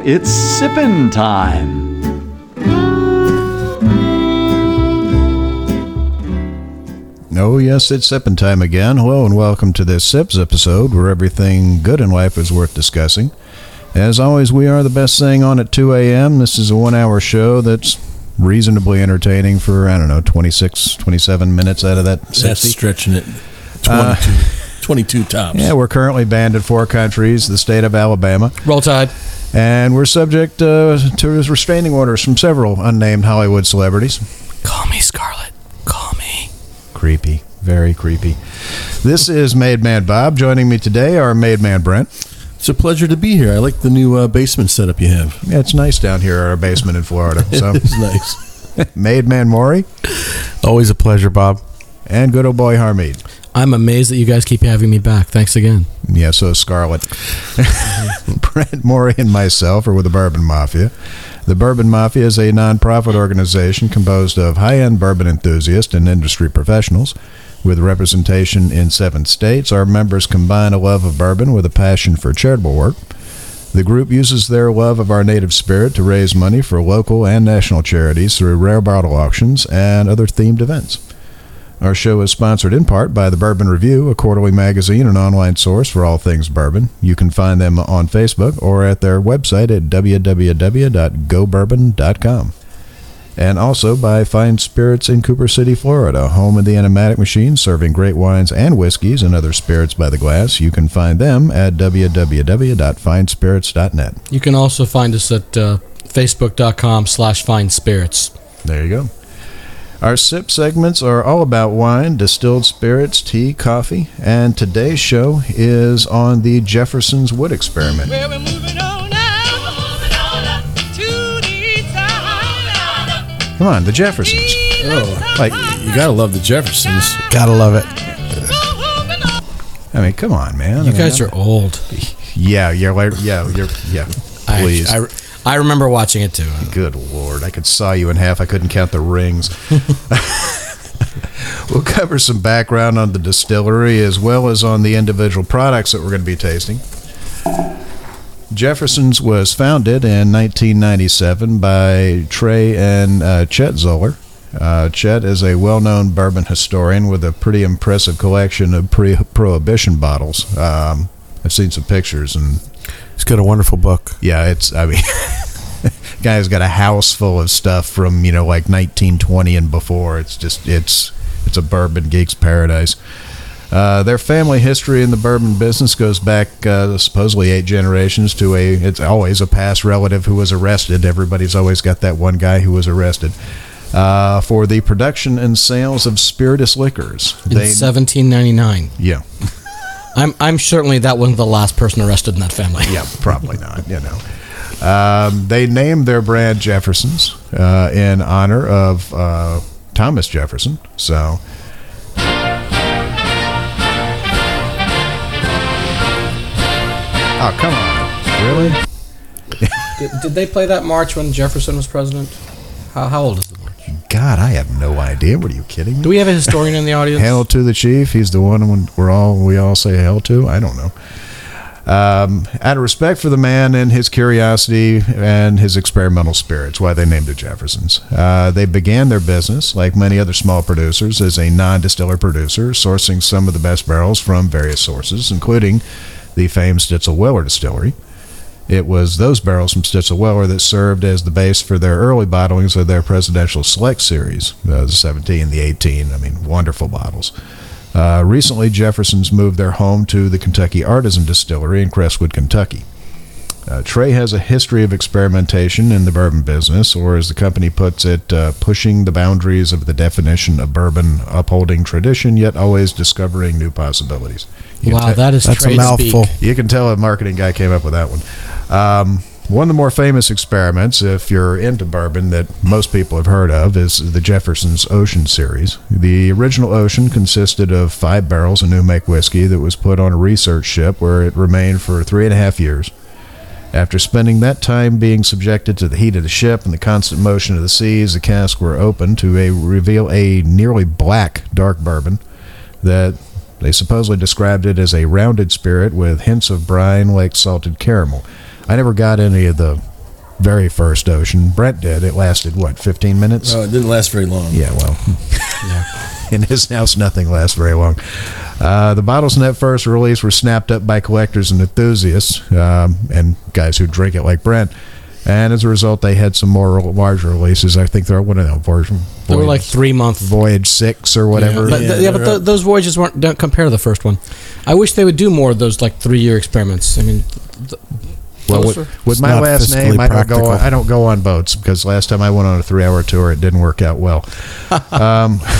Now it's sippin' time. Oh, yes, it's sipping time again. Hello, and welcome to this Sips episode where everything good in life is worth discussing. As always, we are the best thing on at 2 a.m. This is a one hour show that's reasonably entertaining for, I don't know, 26, 27 minutes out of that 60. That's stretching it. Uh, 22, 22 tops. Yeah, we're currently banned in four countries, the state of Alabama, Roll Tide. and we're subject uh, to restraining orders from several unnamed Hollywood celebrities. Call me Scarlet. Call me. Creepy. Very creepy. This is Made Man Bob. Joining me today are Made Man Brent. It's a pleasure to be here. I like the new uh, basement setup you have. Yeah, it's nice down here at our basement in Florida. So, It's nice. Made Man Maury Always a pleasure, Bob. and good old boy Harmeet. I'm amazed that you guys keep having me back. Thanks again. Yeah, so Scarlett. Brent Maury and myself are with the Bourbon Mafia. The Bourbon Mafia is a nonprofit organization composed of high end bourbon enthusiasts and industry professionals. With representation in seven states, our members combine a love of bourbon with a passion for charitable work. The group uses their love of our native spirit to raise money for local and national charities through rare bottle auctions and other themed events. Our show is sponsored in part by the Bourbon Review, a quarterly magazine and online source for all things bourbon. You can find them on Facebook or at their website at www.gobourbon.com. And also by Fine Spirits in Cooper City, Florida, home of the Enomatic Machine, serving great wines and whiskeys and other spirits by the glass. You can find them at www.finespirits.net. You can also find us at uh, facebook.com slash fine spirits. There you go. Our sip segments are all about wine, distilled spirits, tea, coffee, and today's show is on the Jefferson's Wood experiment. Well, on now. On up to the top. Come on, the Jeffersons. Oh, Like, you gotta love the Jeffersons. Gotta love it. I mean, come on, man. I You mean, guys I'm- are old. Yeah, you're like, yeah, you're, yeah. Please. I, I remember watching it too. Good lord, I could saw you in half. I couldn't count the rings. we'll cover some background on the distillery as well as on the individual products that we're going to be tasting. Jefferson's was founded in 1997 by Trey and uh, Chet Zoeller. Uh, Chet is a well-known bourbon historian with a pretty impressive collection of pre-prohibition bottles. Um, I've seen some pictures, and He's got a wonderful book. yeah, it's. I mean, guy's got a house full of stuff from you know like 1920 and before. It's just it's it's a bourbon geek's paradise. Uh, their family history in the bourbon business goes back uh, supposedly eight generations to a. It's always a past relative who was arrested. Everybody's always got that one guy who was arrested uh, for the production and sales of spirituous liquors. In 1799. yeah, I'm, I'm certainly that wasn't the last person arrested in that family. Yeah, probably not. You know, um, they named their brand Jeffersons uh, in honor of uh, Thomas Jefferson. So, oh come on, really? Did, did they play that march when Jefferson was president? How, how old is the march? God, I have no idea. What are you kidding me? Do we have a historian in the audience? Hail to the chief. He's the one we're all we all say hail to. I don't know. Um, out of respect for the man and his curiosity and his experimental spirits, why they named it Jefferson's. Uh, they began their business, like many other small producers, as a non-distiller producer, sourcing some of the best barrels from various sources, including the famed Stitzel Weller Distillery. It was those barrels from Stitzel Weller that served as the base for their early bottlings of their Presidential Select series, uh, the 17, the 18. I mean, wonderful bottles. Uh, recently, Jefferson's moved their home to the Kentucky Artisan Distillery in Crestwood, Kentucky. Uh, Trey has a history of experimentation in the bourbon business, or as the company puts it, uh, pushing the boundaries of the definition of bourbon, upholding tradition, yet always discovering new possibilities. You Wow, te- that is That's a mouthful. speak. you can tell a marketing guy came up with that one. Um, one of the more famous experiments, if you're into bourbon, that most people have heard of is the Jefferson's Ocean series. The original Ocean consisted of five barrels of new make whiskey that was put on a research ship where it remained for three and a half years. After spending that time being subjected to the heat of the ship and the constant motion of the seas, the casks were opened to a, reveal a nearly black dark bourbon that they supposedly described it as a rounded spirit with hints of brine like salted caramel. I never got any of the very first ocean. Brent did. It lasted what, 15 minutes? Oh, it didn't last very long. Yeah, well, in his house, nothing lasts very long. Uh, the bottles in that first release were snapped up by collectors and enthusiasts um, and guys who drink it like Brent. And as a result, they had some more larger releases. I think they're what are they? Voyage, They were like three month. Voyage Six or whatever. But, Yeah, yeah, but they're th- those voyages weren't don't compare to the first one. I wish they would do more of those like three year experiments. I mean, th- Well, with, with my last name, I don't go. On, I don't go on boats because last time I went on a three-hour tour, it didn't work out well. um,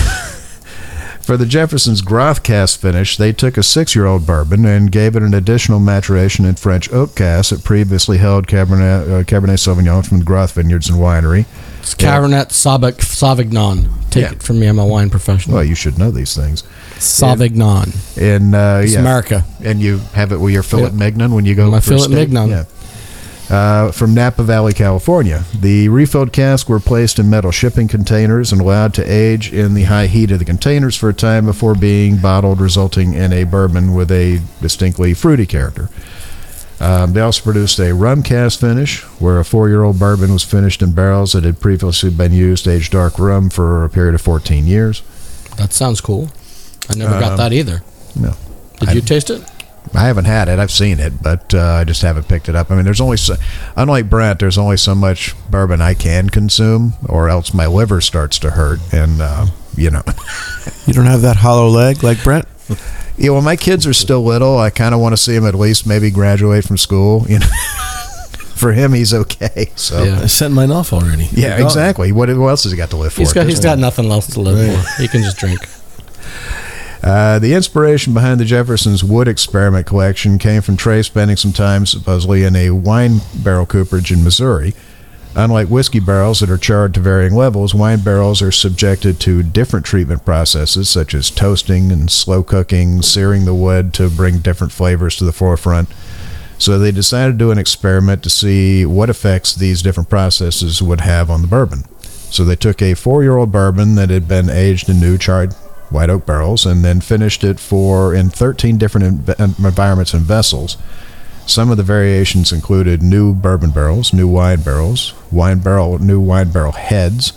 for the Jefferson's Groth cask finish, they took a six-year-old bourbon and gave it an additional maturation in French oak cask that previously held Cabernet uh, Cabernet Sauvignon from the Groth Vineyards and Winery. it's Cabernet Sauvig- Sauvignon. Take Yeah. it from me. I'm a wine professional. Well, you should know these things. Sauvignon. in uh, yeah, America. and you have it with your Philip Yeah. Mignon when you go My for Philip? Mignon. Yeah. Uh, from Napa Valley, California. The refilled casks were placed in metal shipping containers and allowed to age in the high heat of the containers for a time before being bottled, resulting in a bourbon with a distinctly fruity character. Um, they also produced a rum cask finish, where a four-year-old bourbon was finished in barrels that had previously been used to age dark rum for a period of 14 years. That sounds cool. I never got Um, that either. no. Did I- you taste it? I haven't had it. I've seen it, but uh, I just haven't picked it up. I mean, there's only so, unlike Brent, there's only so much bourbon I can consume, or else my liver starts to hurt. And uh, you know, You don't have that hollow leg like Brent? yeah. When my kids are still little, I kind of want to see him at least maybe graduate from school. You know, for him, he's okay. So Yeah. yeah, I sent mine off already. Gone. exactly. What, what else has he got to live for? He's got at he's this got nothing else to live Right. for. He can just drink. Uh, the inspiration behind the Jefferson's wood experiment collection came from Trey spending some time supposedly in a wine barrel cooperage in Missouri. Unlike whiskey barrels that are charred to varying levels, wine barrels are subjected to different treatment processes such as toasting and slow cooking, searing the wood to bring different flavors to the forefront. So they decided to do an experiment to see what effects these different processes would have on the bourbon. So they took a four-year-old bourbon that had been aged in new charred white oak barrels and then finished it for in 13 different env- environments and vessels. Some of the variations included new bourbon barrels, new wine barrels, wine barrel, new wine barrel heads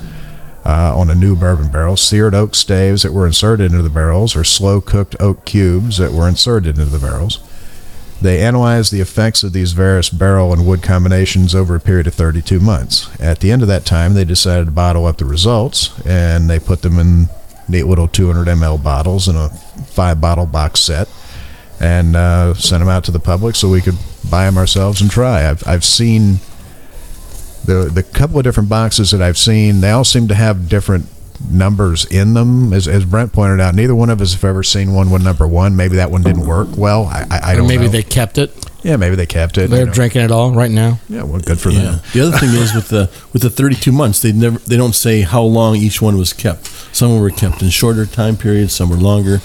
uh, on a new bourbon barrel, seared oak staves that were inserted into the barrels, or slow cooked oak cubes that were inserted into the barrels. They analyzed the effects of these various barrel and wood combinations over a period of 32 months. At the end of that time, they decided to bottle up the results, and they put them in neat little 200 ml bottles in a five bottle box set, and uh, sent them out to the public so we could buy them ourselves and try. I've I've seen the the couple of different boxes that I've seen. They all seem to have different numbers in them. As, as Brent pointed out, neither one of us have ever seen one with number one. Maybe that one didn't oh. work well. I I, I don't know. maybe know. they kept it. yeah, maybe they kept it. They're you know. drinking it all right now. Yeah, well, good for Yeah. them. The other thing is with the with the 32 months, they never they don't say how long each one was kept. Some were kept in shorter time periods, some were longer.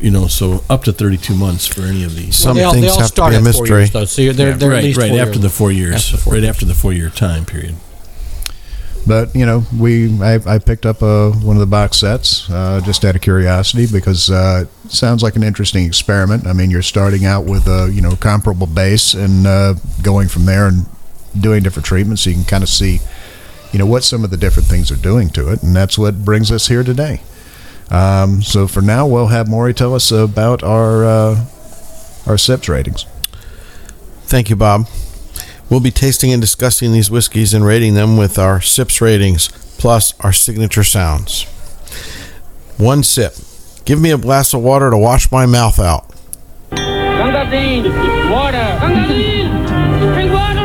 You know, so up to 32 months for any of these. Some they all, things they all have to start be a mystery. years, though. So you're, they're, Yeah, they're at right, least right four after years. the four years, After four right years. after the four year time period. But you know, we I, I picked up uh, one of the box sets uh, just out of curiosity because uh, it sounds like an interesting experiment. I mean, you're starting out with a you know comparable base and uh, going from there and doing different treatments, so you can kind of see you know what some of the different things are doing to it, and that's what brings us here today. Um, so for now, we'll have Maury tell us about our uh, our SIPS ratings. Thank you, Bob. We'll be tasting and discussing these whiskeys and rating them with our sips ratings plus our signature sounds. One sip. Give me a glass of water to wash my mouth out. Gunga Din, water. Gunga Din, drink water.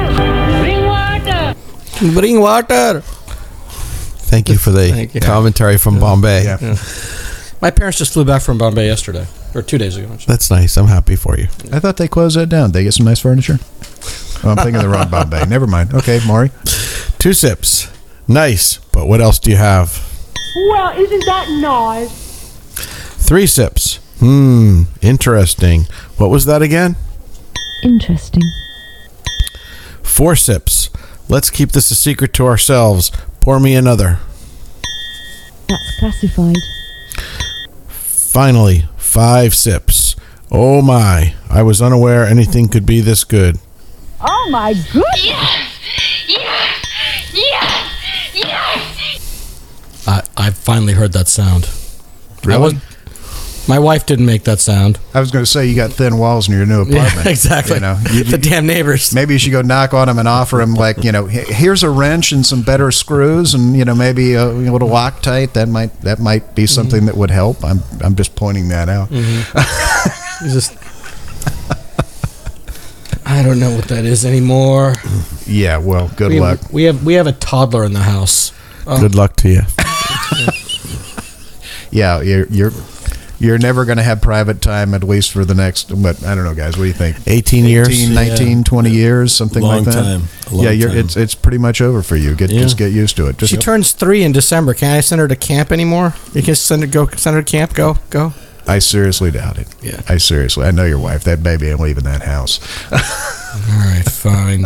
Bring water. Thank you for the you. commentary from Bombay. Yeah. My parents just flew back from Bombay yesterday, or two days ago. That's nice. I'm happy for you. I thought they closed that down. They get some nice furniture. Oh, I'm thinking the wrong Bombay. Never mind. Okay, Maury. Two sips. Nice. But what else do you have? Well, isn't that nice? Three sips. Hmm. Interesting. What was that again? Interesting. Four sips. Let's keep this a secret to ourselves. Pour me another. That's classified. Finally, five sips. Oh my. I was unaware anything could be this good. Oh my goodness! Yes! Yes! Yes! Yes! I I finally heard that sound. Really? was, my wife didn't make that sound. I was going to say you got thin walls in your new apartment. Yeah, exactly. You know, you- the damn neighbors. maybe you should go knock on them and offer them like you know, here's a wrench and some better screws and you know maybe a, little Loctite. That might that might be something mm-hmm. that would help. I'm I'm just pointing that out. Mm-hmm. It's just. I don't know what that is anymore. Yeah. Well, good we, luck. we have we have a toddler in the house. Oh. Good luck to you. Yeah, you're you're you're never going to have private time at least for the next. But I don't know, guys. What do you think? 18 years? 18, 19, 20 years, something Long like that. time. A long yeah, you're, time. it's it's pretty much over for you. Get Yeah. just get used to it. Just She turns three in December. Can I send her to camp anymore? You can send her go send her to camp. Go go. I seriously doubt it. Yeah. I seriously. I know your wife. That baby ain't leaving that house. All right, fine.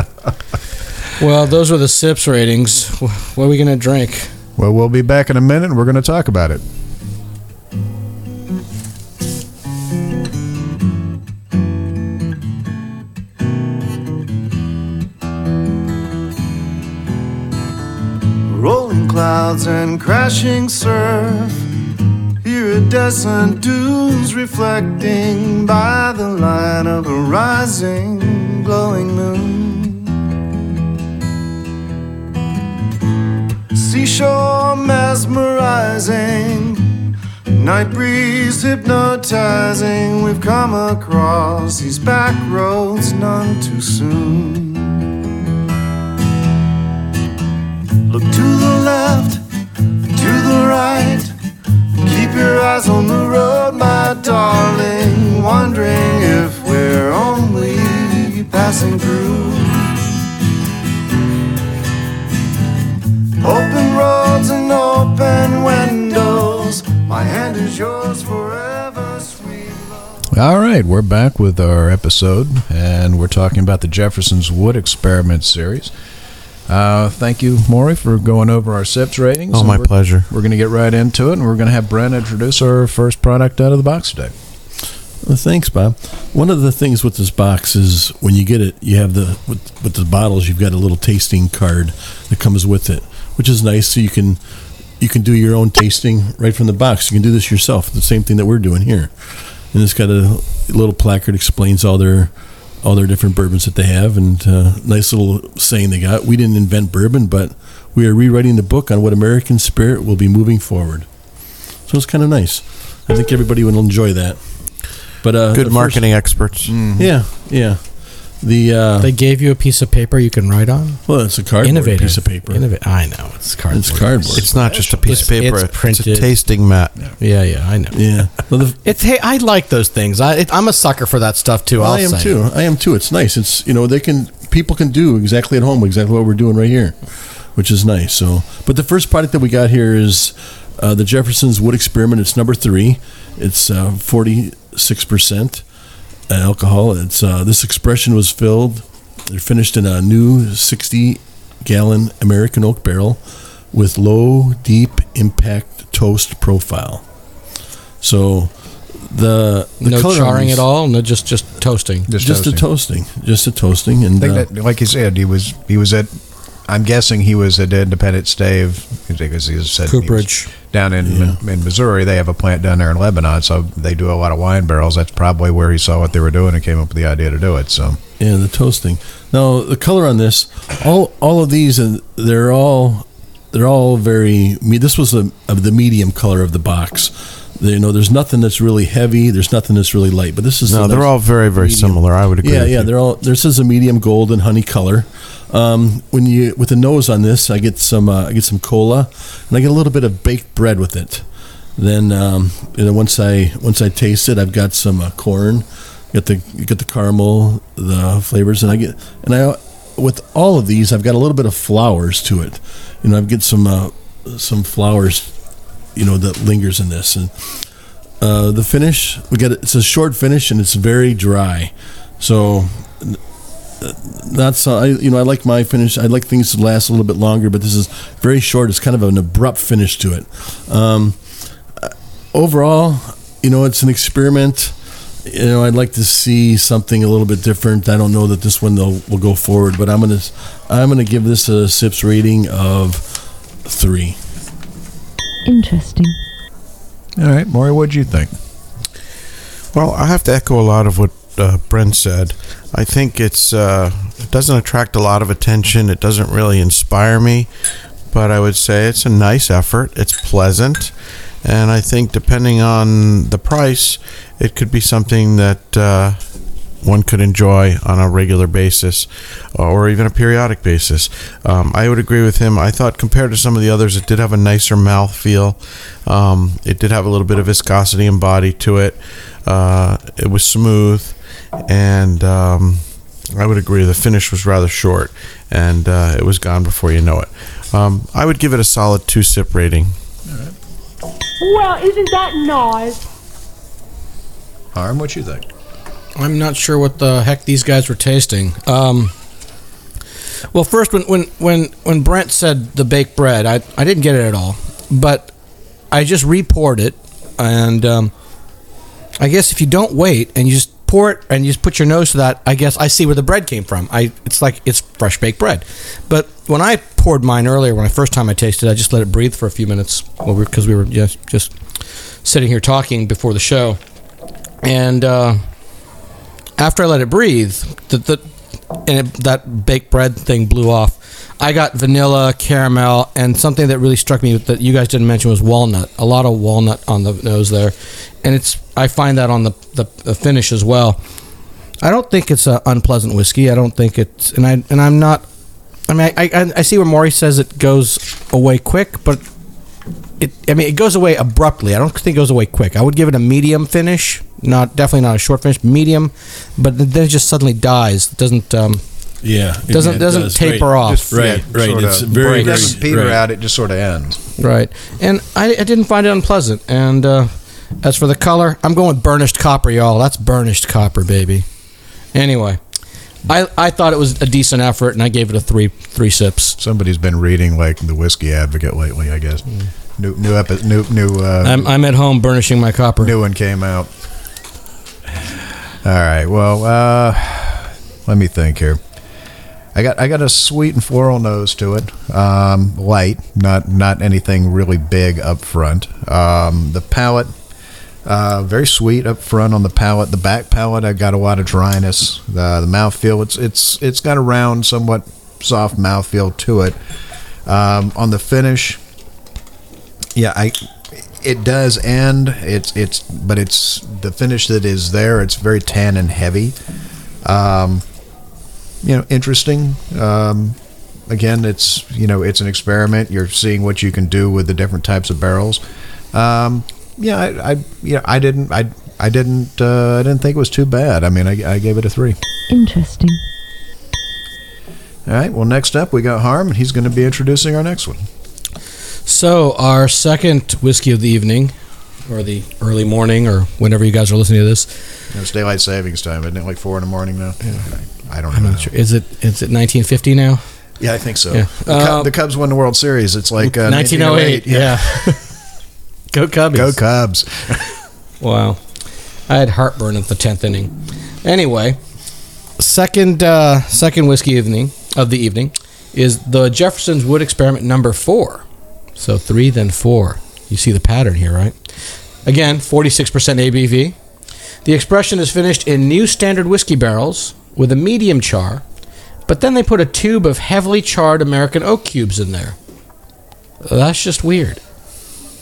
well, those were the sips ratings. What are we gonna drink? Well, we'll be back in a minute. and We're going to talk about it. Rolling clouds and crashing surf. Iridescent dunes reflecting by the light of a rising, glowing moon. Seashore mesmerizing, night breeze hypnotizing. We've come across these back roads none too soon. Look to the left, to the right. Keep your eyes on the road, my darling. Wondering if we're only passing through. Open roads and open windows. My hand is yours forever, sweet love. All right, we're back with our episode, and we're talking about the Jefferson's Wood Experiment series. Uh, thank you, Maury, for going over our SIPS ratings. Oh, my we're- pleasure. We're going to get right into it, and we're going to have Brent introduce our first product out of the box today. Well, thanks, Bob. One of the things with this box is when you get it, you have the with, with the bottles, you've got a little tasting card that comes with it, which is nice. So you can you can do your own tasting right from the box. You can do this yourself. The same thing that we're doing here, and it's got a little placard explains all their all their different bourbons that they have, and uh, nice little saying they got. We didn't invent bourbon, but we are rewriting the book on what American spirit will be moving forward. So it's kind of nice. I think everybody will enjoy that. But uh, the Good first- marketing experts. yeah, yeah. The uh, They gave you a piece of paper you can write on. well, it's a cardboard Innovative piece of paper. Innova- I know it's cardboard. It's cardboard. It's not just a piece of paper. it's It's, printed. a tasting mat. Yeah, yeah, I know. yeah. Well, the, It's hey, I like those things. I it, I'm a sucker for that stuff too. I'll I am say. too. I am too. It's nice. It's you know they can people can do exactly at home exactly what we're doing right here, which is nice. So, but the first product that we got here is uh, the Jefferson's Wood Experiment. It's number three. It's forty six percent alcohol. It's uh, this expression was filled. They're finished in a new sixty gallon American oak barrel with low deep impact toast profile. So. The, the No color charring these- at all. No, just just toasting. Just, just a toasting. toasting, just a toasting, and I think uh, that, like you said, he was he was at. I'm guessing he was at Independent Stave because he said he Cooperage. down in Yeah. in Missouri. They have a plant down there in Lebanon, so they do a lot of wine barrels. That's probably where he saw what they were doing and came up with the idea to do it. So yeah, the toasting. Now the color on this, all all of these, and they're all they're all very. This was a, of the medium color of the box. You know, there's nothing that's really heavy. There's nothing that's really light. But this is No, a they're all very, very medium. similar. I would agree. Yeah, yeah, you. they're all. This is a medium golden honey color. Um, when you with the nose on this, I get some uh, I get some cola, and I get a little bit of baked bread with it. Then um, you know, once I once I taste it, I've got some uh, corn, got the you get the caramel, the flavors, and I get and I with all of these, I've got a little bit of flowers to it. You know, I've got some uh, some flowers, you know, that lingers in this and. Uh, the finish we get it's a short finish and it's very dry, so that's uh, I, you know I like my finish. I like things to last a little bit longer, but this is very short. It's kind of an abrupt finish to it. Um, uh, overall, you know, it's an experiment. You know, I'd like to see something a little bit different. I don't know that this one though will go forward, but I'm gonna I'm gonna give this a sips rating of three. Interesting. All right, Maury, what do you think? Well, I have to echo a lot of what uh, Brent said. I think it's uh, it doesn't attract a lot of attention. It doesn't really inspire me, but I would say it's a nice effort. It's pleasant, and I think depending on the price, it could be something that uh, one could enjoy on a regular basis or even a periodic basis. Um, I would agree with him. I thought compared to some of the others, it did have a nicer mouth feel. Um, it did have a little bit of viscosity and body to it. Uh, it was smooth, and um, I would agree the finish was rather short, and uh, it was gone before you know it. Um, I would give it a solid two sip rating. Well, isn't that nice? Harm, what you think? I'm not sure what the heck these guys were tasting. Um, well, first, when, when, when, when Brent said the baked bread, I, I didn't get it at all. But I just re-poured it. And um, I guess if you don't wait and you just pour it and you just put your nose to that, I guess I see where the bread came from. I It's like it's fresh baked bread. But when I poured mine earlier, when I first time I tasted it, I just let it breathe for a few minutes because we were just, just sitting here talking before the show. And... Uh, after I let it breathe, the, the and it, that baked bread thing blew off. I got vanilla, caramel, and something that really struck me that you guys didn't mention was walnut. A lot of walnut on the nose there, and it's I find that on the the, the finish as well. I don't think it's an unpleasant whiskey. I don't think it's, and I and I'm not. I mean, I I, I see where Maury says it goes away quick, but it I mean it goes away abruptly. I don't think it goes away quick. I would give it a medium finish, not definitely not a short finish, medium, but then it just suddenly dies. It doesn't um Yeah, it- doesn't it doesn't does. taper Right. off. Just- Right, yeah, right. It's very, It doesn't peter right. out, it just sort of ends. Right. And I, I didn't find it unpleasant. And uh, as for the color, I'm going with burnished copper, y'all. That's burnished copper, baby. Anyway, I, I thought it was a decent effort, and I gave it a three three sips. Somebody's been reading like the Whiskey Advocate lately, I guess. New new epi- new new uh, I'm, I'm at home burnishing my copper. new one came out. All right. Well, uh, let me think here. I got I got a sweet and floral nose to it. Um, light, not not anything really big up front. Um, the palate, uh, very sweet up front on the palate. The back palate, I got a lot of dryness. The the mouth feel, it's it's it's got a round, somewhat soft mouth feel to it. Um, on the finish, yeah, I it does end. It's it's but it's the finish that is there. It's very tan and heavy. Um, you know, interesting. Um, again, it's you know it's an experiment. You're seeing what you can do with the different types of barrels. Um, yeah, I, I yeah I didn't I I didn't uh, I didn't think it was too bad. I mean, I, I gave it a three. Interesting. All right. Well, next up we got Harm, and he's going to be introducing our next one. So, our second whiskey of the evening, or the early morning, or whenever you guys are listening to this, It's daylight savings time, isn't it? Like four in the morning now. I don't I'm know. not sure. Is it is it 1950 now? Yeah, I think so. Yeah. The, Uh, the Cubs won the World Series. It's like uh, 1908. Yeah. Go Cubs. Go Cubs. Wow. I had heartburn at the 10th inning. Anyway, second uh, second whiskey evening of the evening is the Jefferson's Wood Experiment number 4. So 3 then 4. You see the pattern here, right? Again, 46% ABV. The expression is finished in new standard whiskey barrels with a medium char, but then they put a tube of heavily charred American oak cubes in there. That's just weird.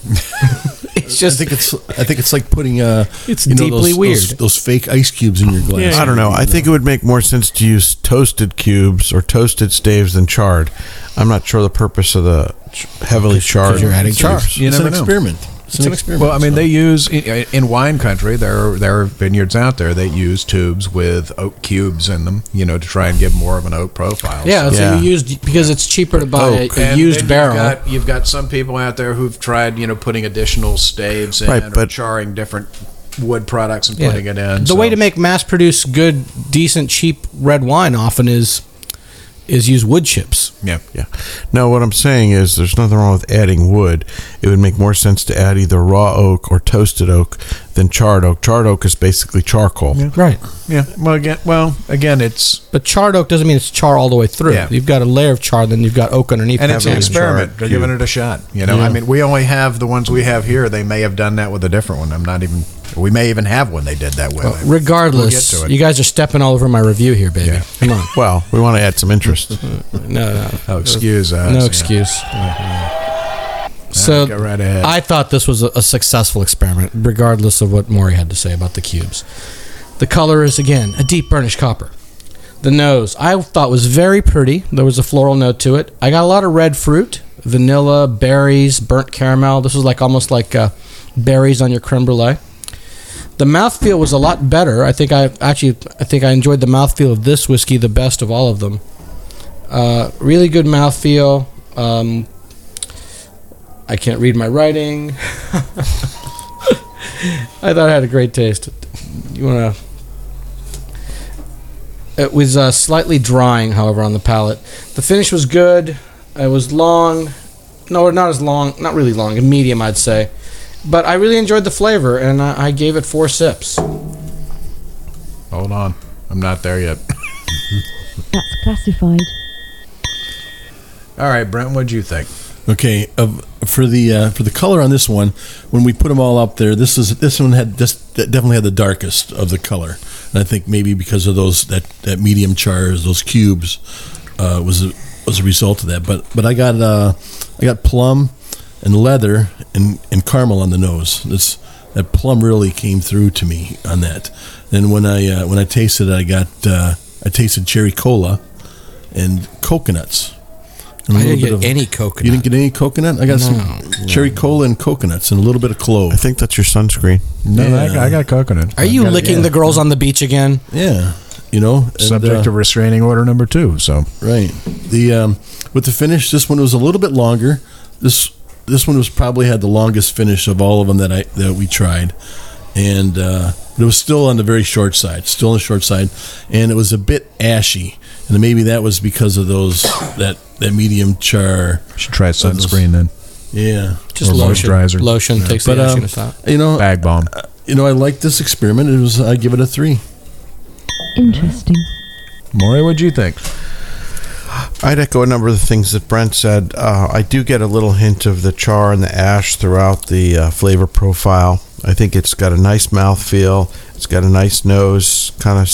It's just I think it's I think it's like putting uh It's you know, deeply those, weird. those, those fake ice cubes in your glass. I don't know. I think it would make more sense to use toasted cubes or toasted staves than charred. I'm not sure the purpose of the ch- heavily charred. you're adding char. cubes. You it's never an know. experiment. It's, an experiment. Well, I mean, so. they use in, in wine country. There, there are vineyards out there that use tubes with oak cubes in them. You know, to try and give more of an oak profile. yeah, so Yeah. you used because it's cheaper to buy a, Oak. a And used then barrel. You've got, you've got some people out there who've tried, you know, putting additional staves in Right, or but- charring different wood products and Yeah. putting it in. The so- way to make mass produce good, decent, cheap red wine often is is use wood chips. yeah, Yeah. No, what I'm saying is there's nothing wrong with adding wood. It would make more sense to add either raw oak or toasted oak than charred oak. Charred oak is basically charcoal. Right. yeah. Well, again, well, again, it's But charred oak doesn't mean it's char all the way through. Yeah. You've got a layer of char, then you've got oak underneath. and it's an experiment. charred They're giving it a shot. You know, I mean, we only have the ones we have here. They may have done that with a different one. I'm not even. We may even have one they did that with. Well, regardless, We'll get to it. you guys are stepping all over my review here, baby. Yeah. Come on. Well, we want to add some interest. No, no. oh, excuse us. no yeah. excuse. So right. I thought this was a, a successful experiment, regardless of what Maury had to say about the cubes. The color is again a deep burnished copper. The nose I thought was very pretty. There was a floral note to it. I got a lot of red fruit, vanilla, berries, burnt caramel. This was like almost like uh, berries on your creme brulee. The mouthfeel was a lot better. I think I actually I think I enjoyed the mouthfeel of this whiskey the best of all of them. Uh, really good mouthfeel. Um, I can't read my writing. I thought I had a great taste. You want to? It was uh, slightly drying, however, on the palate. The finish was good. It was long. No, not as long. Not really long. A medium, I'd say. But I really enjoyed the flavor, and I, I gave it four sips. Hold on, I'm not there yet. That's classified. All right, Brent, what'd you think? Okay, of for the uh, for the color on this one, when we put them all up there, this is this one had this definitely had the darkest of the color, and I think maybe because of those that, that medium chars, those cubes, uh, was a, was a result of that. But but I got uh, I got plum and leather and, and caramel on the nose. This that plum really came through to me on that. Then when I uh, when I tasted it, I got uh, I tasted cherry cola and coconuts. And a I didn't bit get of- any coconut. you didn't get any coconut? I got some cherry cola and coconuts and a little bit of clove. I think that's your sunscreen. No, I, Yeah. I got coconut. Are you I got it, licking yeah. the girls on the beach again? Yeah, you know, and, subject uh, to restraining order number two? So right. The um, with the finish, this one was a little bit longer. This this one was probably had the longest finish of all of them that I that we tried, and uh, but it was still on the very short side, still on the short side, and it was a bit ashy, and maybe that was because of those that that medium char. should try sunscreen then. Yeah, Just Or lotion. moisturizer. Lotion takes but the um, ashiness out. you know, Bag Balm. you know, I like this experiment. It was I give it a three. Interesting. Maury, what'd you think? I'd echo a number of the things that Brent said. Uh, I do get a little hint of the char and the ash throughout the uh, flavor profile. I think it's got a nice mouth feel. It's got a nice nose, kind of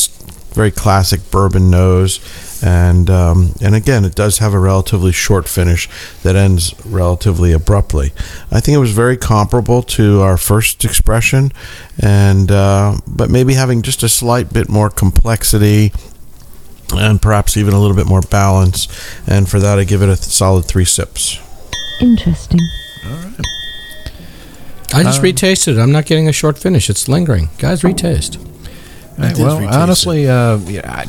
very classic bourbon nose, and um, and again, it does have a relatively short finish that ends relatively abruptly. I think it was very comparable to our first expression, and uh, but maybe having just a slight bit more complexity and perhaps even a little bit more balance. And for that, I give it a solid three sips. Interesting. All right. I just retasted it. I'm not getting a short finish. It's lingering. Guys, retaste. did well, retaste honestly, uh, yeah,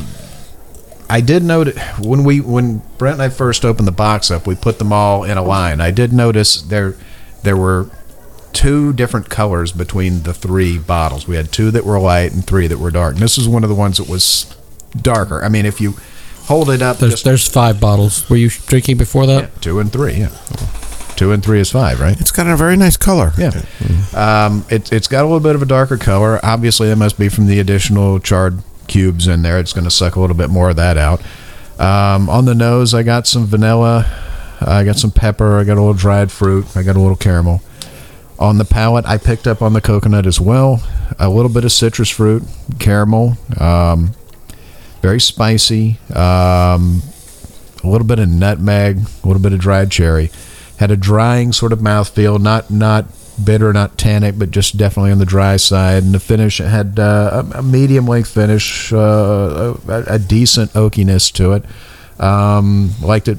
I, I did note when we when Brent and I first opened the box up, we put them all in a line. I did notice there there were two different colors between the three bottles. We had two that were light and three that were dark. And this is one of the ones that was darker. I mean, if you hold it up, There's just there's five bottles. Were you drinking before that? yeah, two and three, yeah, two and three is five, right? It's got a very nice color. Yeah. Um, it, it's got a little bit of a darker color. Obviously, that must be from the additional charred cubes in there. It's going to suck a little bit more of that out. Um, on the nose, I got some vanilla. I got some pepper. I got a little dried fruit. I got a little caramel. On the palate, I picked up on the coconut as well. A little bit of citrus fruit, caramel. Um, very spicy. Um, a little bit of nutmeg, a little bit of dried cherry. Had a drying sort of mouthfeel, not not bitter, not tannic, but just definitely on the dry side. And the finish it had uh, a, a medium length finish, uh, a, a decent oakiness to it. Um, liked it,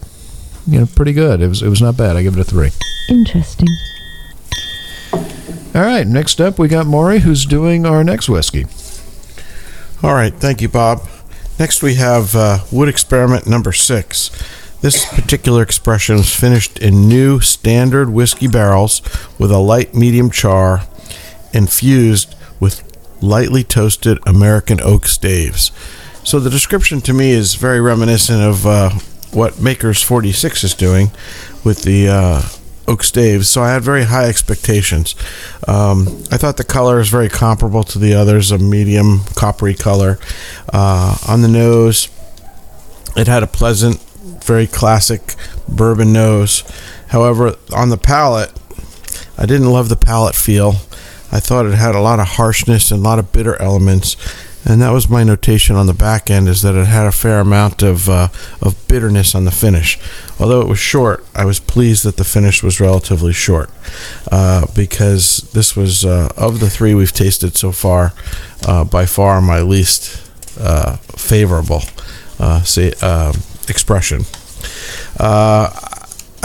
you know, pretty good. It was it was not bad. I give it a three. Interesting. All right, next up we got Maury, who's doing our next whiskey. All right, thank you, Bob. Next, we have uh, wood experiment number six. This particular expression is finished in new standard whiskey barrels with a light medium char, infused with lightly toasted American oak staves. So the description to me is very reminiscent of uh, what Maker's 46 is doing with the uh, oak staves. So I had very high expectations. Um, I thought the color is very comparable to the others, a medium coppery color. Uh, on the nose, it had a pleasant, very classic bourbon nose. However, on the palate, I didn't love the palate feel. I thought it had a lot of harshness and a lot of bitter elements. And that was my notation on the back end is that it had a fair amount of uh, of bitterness on the finish. Although it was short, I was pleased that the finish was relatively short uh, because this was uh, of the three we've tasted so far, uh, by far my least uh, favorable uh, say, expression.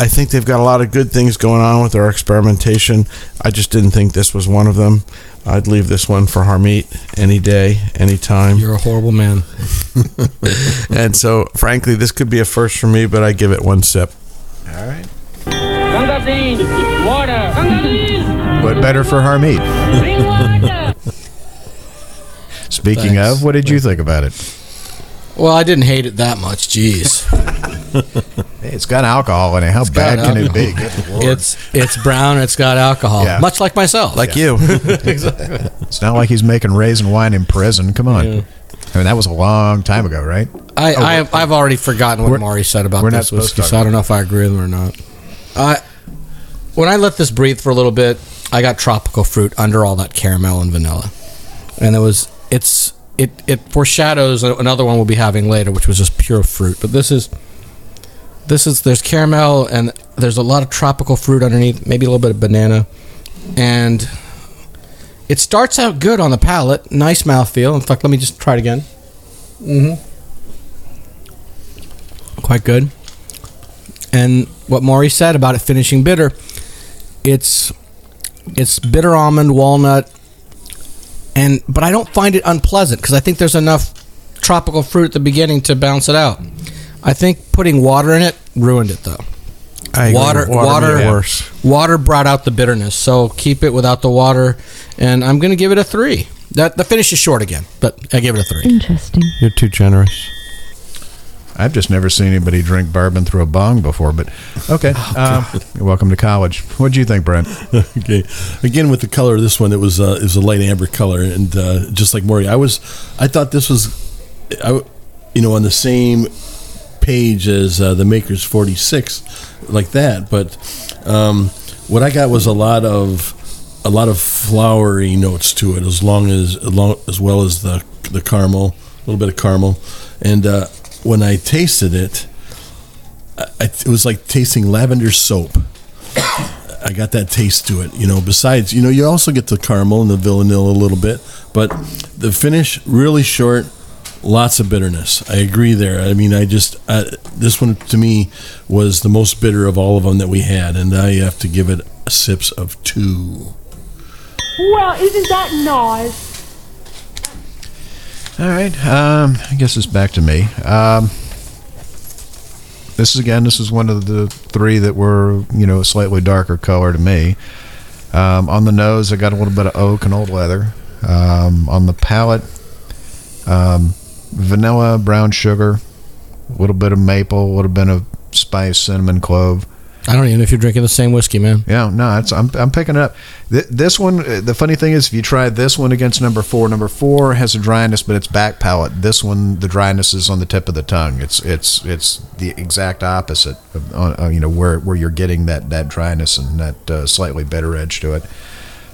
I think they've got a lot of good things going on with their experimentation. I just didn't think this was one of them. I'd leave this one for Harmeet any day, any time. You're a horrible man. and so, frankly, this could be a first for me, but I give it one sip. All right. Ganga Singh, water. Ganga Singh, What better for Harmeet? Speaking Thanks. of, what did you think about it? Well, I didn't hate it that much. Jeez, Hey, it's got alcohol in it. How bad can it be? Good Lord. it's it's brown. It's got alcohol, Yeah. much like myself. Like you. It's not like he's making raisin wine in prison. Come on. I mean, that was a long time ago, right? I, oh, I have, I've already forgotten what We're- Maury said about we're not this supposed to whiskey, talk so I don't know if I agree with him or not. I when I let this breathe for a little bit, I got tropical fruit under all that caramel and vanilla, and it was it's it it foreshadows another one we'll be having later, which was just pure fruit. But this is this is there's caramel and there's a lot of tropical fruit underneath, maybe a little bit of banana, and it starts out good on the palate, nice mouthfeel. In fact, let me just try it again. Mm-hmm. Quite good. And what Maury said about it finishing bitter, it's it's bitter almond, walnut, and but I don't find it unpleasant because I think there's enough tropical fruit at the beginning to balance it out. I think putting water in it ruined it though. I agree. Water- water- worse. Water brought out the bitterness, so keep it without the water. And I'm going to give it a three. That the finish is short again, but I give it a three. Interesting. You're too generous. I've just never seen anybody drink bourbon through a bong before, but okay. you're welcome to college. What do you think, Brent? okay. Again, with the color of this one, it was uh, it was a light amber color, and uh, just like Maury, I was, I thought this was, I, you know, on the same page as uh, the Maker's Forty Six, like that. But um, what I got was a lot of a lot of flowery notes to it, as long as as, long, as well as the the caramel, a little bit of caramel, and uh, when I tasted it, I, it was like tasting lavender soap. I got that taste to it. You know, besides, you know, you also get the caramel and the vanilla a little bit, but the finish really short, lots of bitterness. I agree there. I mean, I just uh, this one to me was the most bitter of all of them that we had, and I have to give it sips of two. Well, isn't that nice? All right. Um, I guess it's back to me. Um, this is again. This is one of the three that were, you know, a slightly darker color to me. Um, on the nose, I got a little bit of oak and old leather. Um, on the palate, um, vanilla, brown sugar, a little bit of maple, a little bit of spice, cinnamon, clove. I don't even know if you're drinking the same whiskey, man. Yeah, no, it's I'm I'm picking it up. Th- this one, uh, the funny thing is, if you try this one against number four, number four has a dryness, but it's back palate. This one, the dryness is on the tip of the tongue. It's it's it's the exact opposite. Of, uh, you know where where you're getting that that dryness and that uh, slightly bitter edge to it.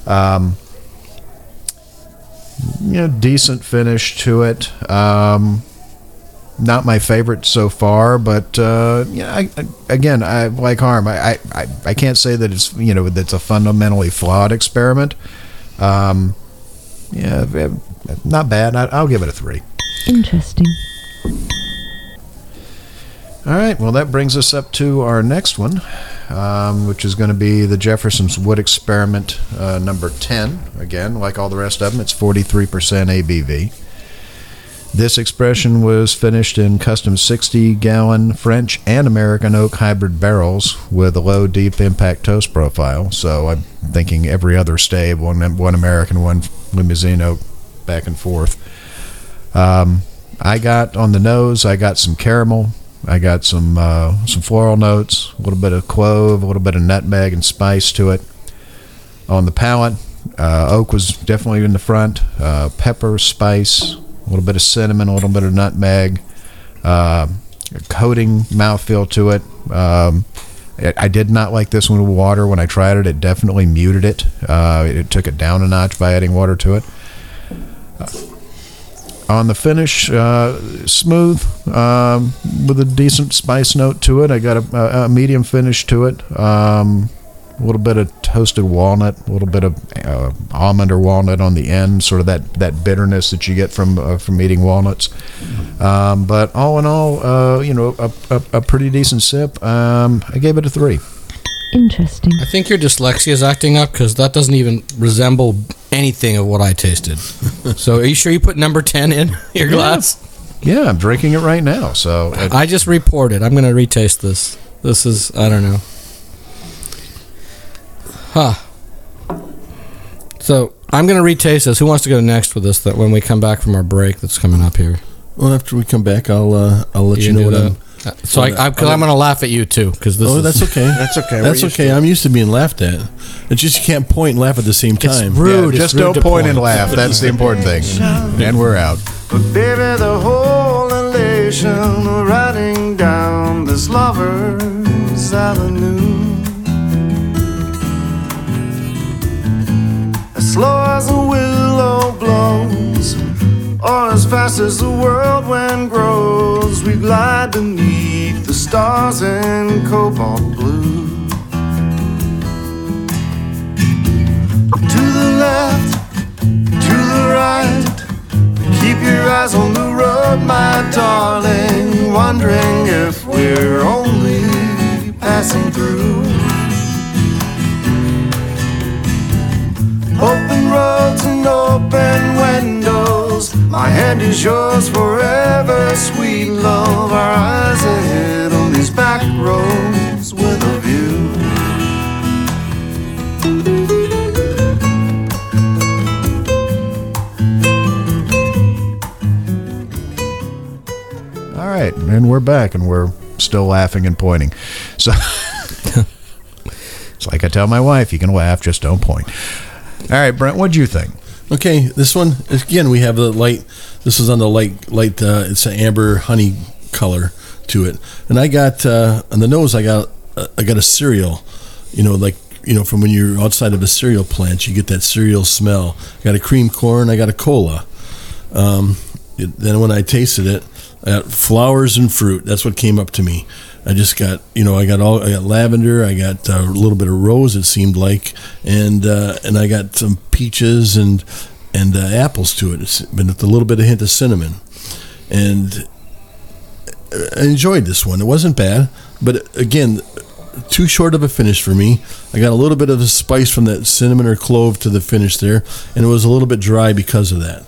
Um, you know, decent finish to it. Um, not my favorite so far, but uh, yeah, I, I, again, I like harm. I, I- I can't say that it's you know that's a fundamentally flawed experiment. Um, yeah, eh, not bad. I, I'll give it a three. Interesting. All right. Well, that brings us up to our next one, um, which is going to be the Jefferson's Wood Experiment uh, number 10. Again, like all the rest of them, it's 43% ABV. This expression was finished in custom 60 gallon French and American oak hybrid barrels with a low deep impact toast profile. So I'm thinking every other stave, one, one American, one Limousin oak, back and forth. Um, I got on the nose, I got some caramel, I got some uh, some floral notes, a little bit of clove, a little bit of nutmeg and spice to it. On the palate, uh, oak was definitely in the front. Uh, pepper, spice, a little bit of cinnamon, a little bit of nutmeg, uh, a coating mouthfeel to it. Um, I did not like this one with water. When I tried it, it definitely muted it. Uh, it took it down a notch by adding water to it. On the finish, uh, smooth um, with a decent spice note to it. I got a, a, a medium finish to it. Um, a little bit of toasted walnut, a little bit of uh, almond or walnut on the end, sort of that, that bitterness that you get from uh, from eating walnuts. Um, but all in all, uh, you know, a, a, a pretty decent sip. Um, I gave it a three. Interesting. I think your dyslexia is acting up because that doesn't even resemble anything of what I tasted. so, are you sure you put number 10 in your glass? Yeah, I'm drinking it right now. So it, I just reported. I'm going to retaste this. This is, I don't know. Huh. So, I'm going to retaste this. Who wants to go next with this that when we come back from our break that's coming up here? Well, after we come back, I'll uh, I'll let you, can know do what I'm. that. So, I, I, I'm going to laugh at you too because this Oh, is. that's okay. That's okay. That's We're okay. to. I'm used to being laughed at. It's just you can't point and laugh at the same time. It's rude. yeah, it's just rude don't point and laugh. That's the important thing. And we're out. But baby, the whole elation of riding down this lover's avenue. Slow as a willow blows, or as fast as the whirlwind grows, we glide beneath the stars in cobalt blue. To the left, to the right. Keep your eyes on the road, my darling. Wondering if we're only passing through. Is yours forever, sweet love. Our eyes ahead on these back roads with a view. All right, and we're back, and we're still laughing and pointing. So it's like I tell my wife, you can laugh, just don't point. All right, Brent, what'd you think? Okay, this one again. We have the light. This is on the light. Light. Uh, it's an amber honey color to it, and I got uh, on the nose. I got uh, I got a cereal. You know, like you know, from when you're outside of a cereal plant, you get that cereal smell. I got a cream corn. I got a cola. Um, it, then when I tasted it, I got flowers and fruit. That's what came up to me. I just got, you know, I got all, I got lavender, I got a little bit of rose. It seemed like, and uh, and I got some peaches and and uh, apples to it. It's been with a little bit of hint of cinnamon, and I enjoyed this one. It wasn't bad, but again, too short of a finish for me. I got a little bit of a spice from that cinnamon or clove to the finish there, and it was a little bit dry because of that.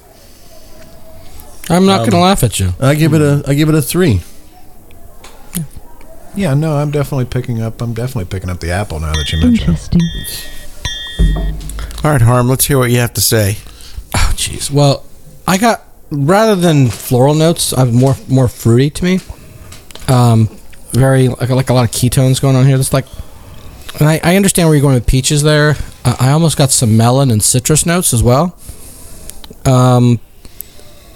I'm not going to laugh at you. I give it a I give it a three. Yeah, no, I'm definitely picking up. I'm definitely picking up the apple now that you mentioned it. Interesting. All right, Harm, let's hear what you have to say. Oh, jeez. Well, I got rather than floral notes, I have more more fruity to me. Um, very like like a lot of ketones going on here. That's like, and I, I understand where you're going with peaches there. Uh, I almost got some melon and citrus notes as well. Um,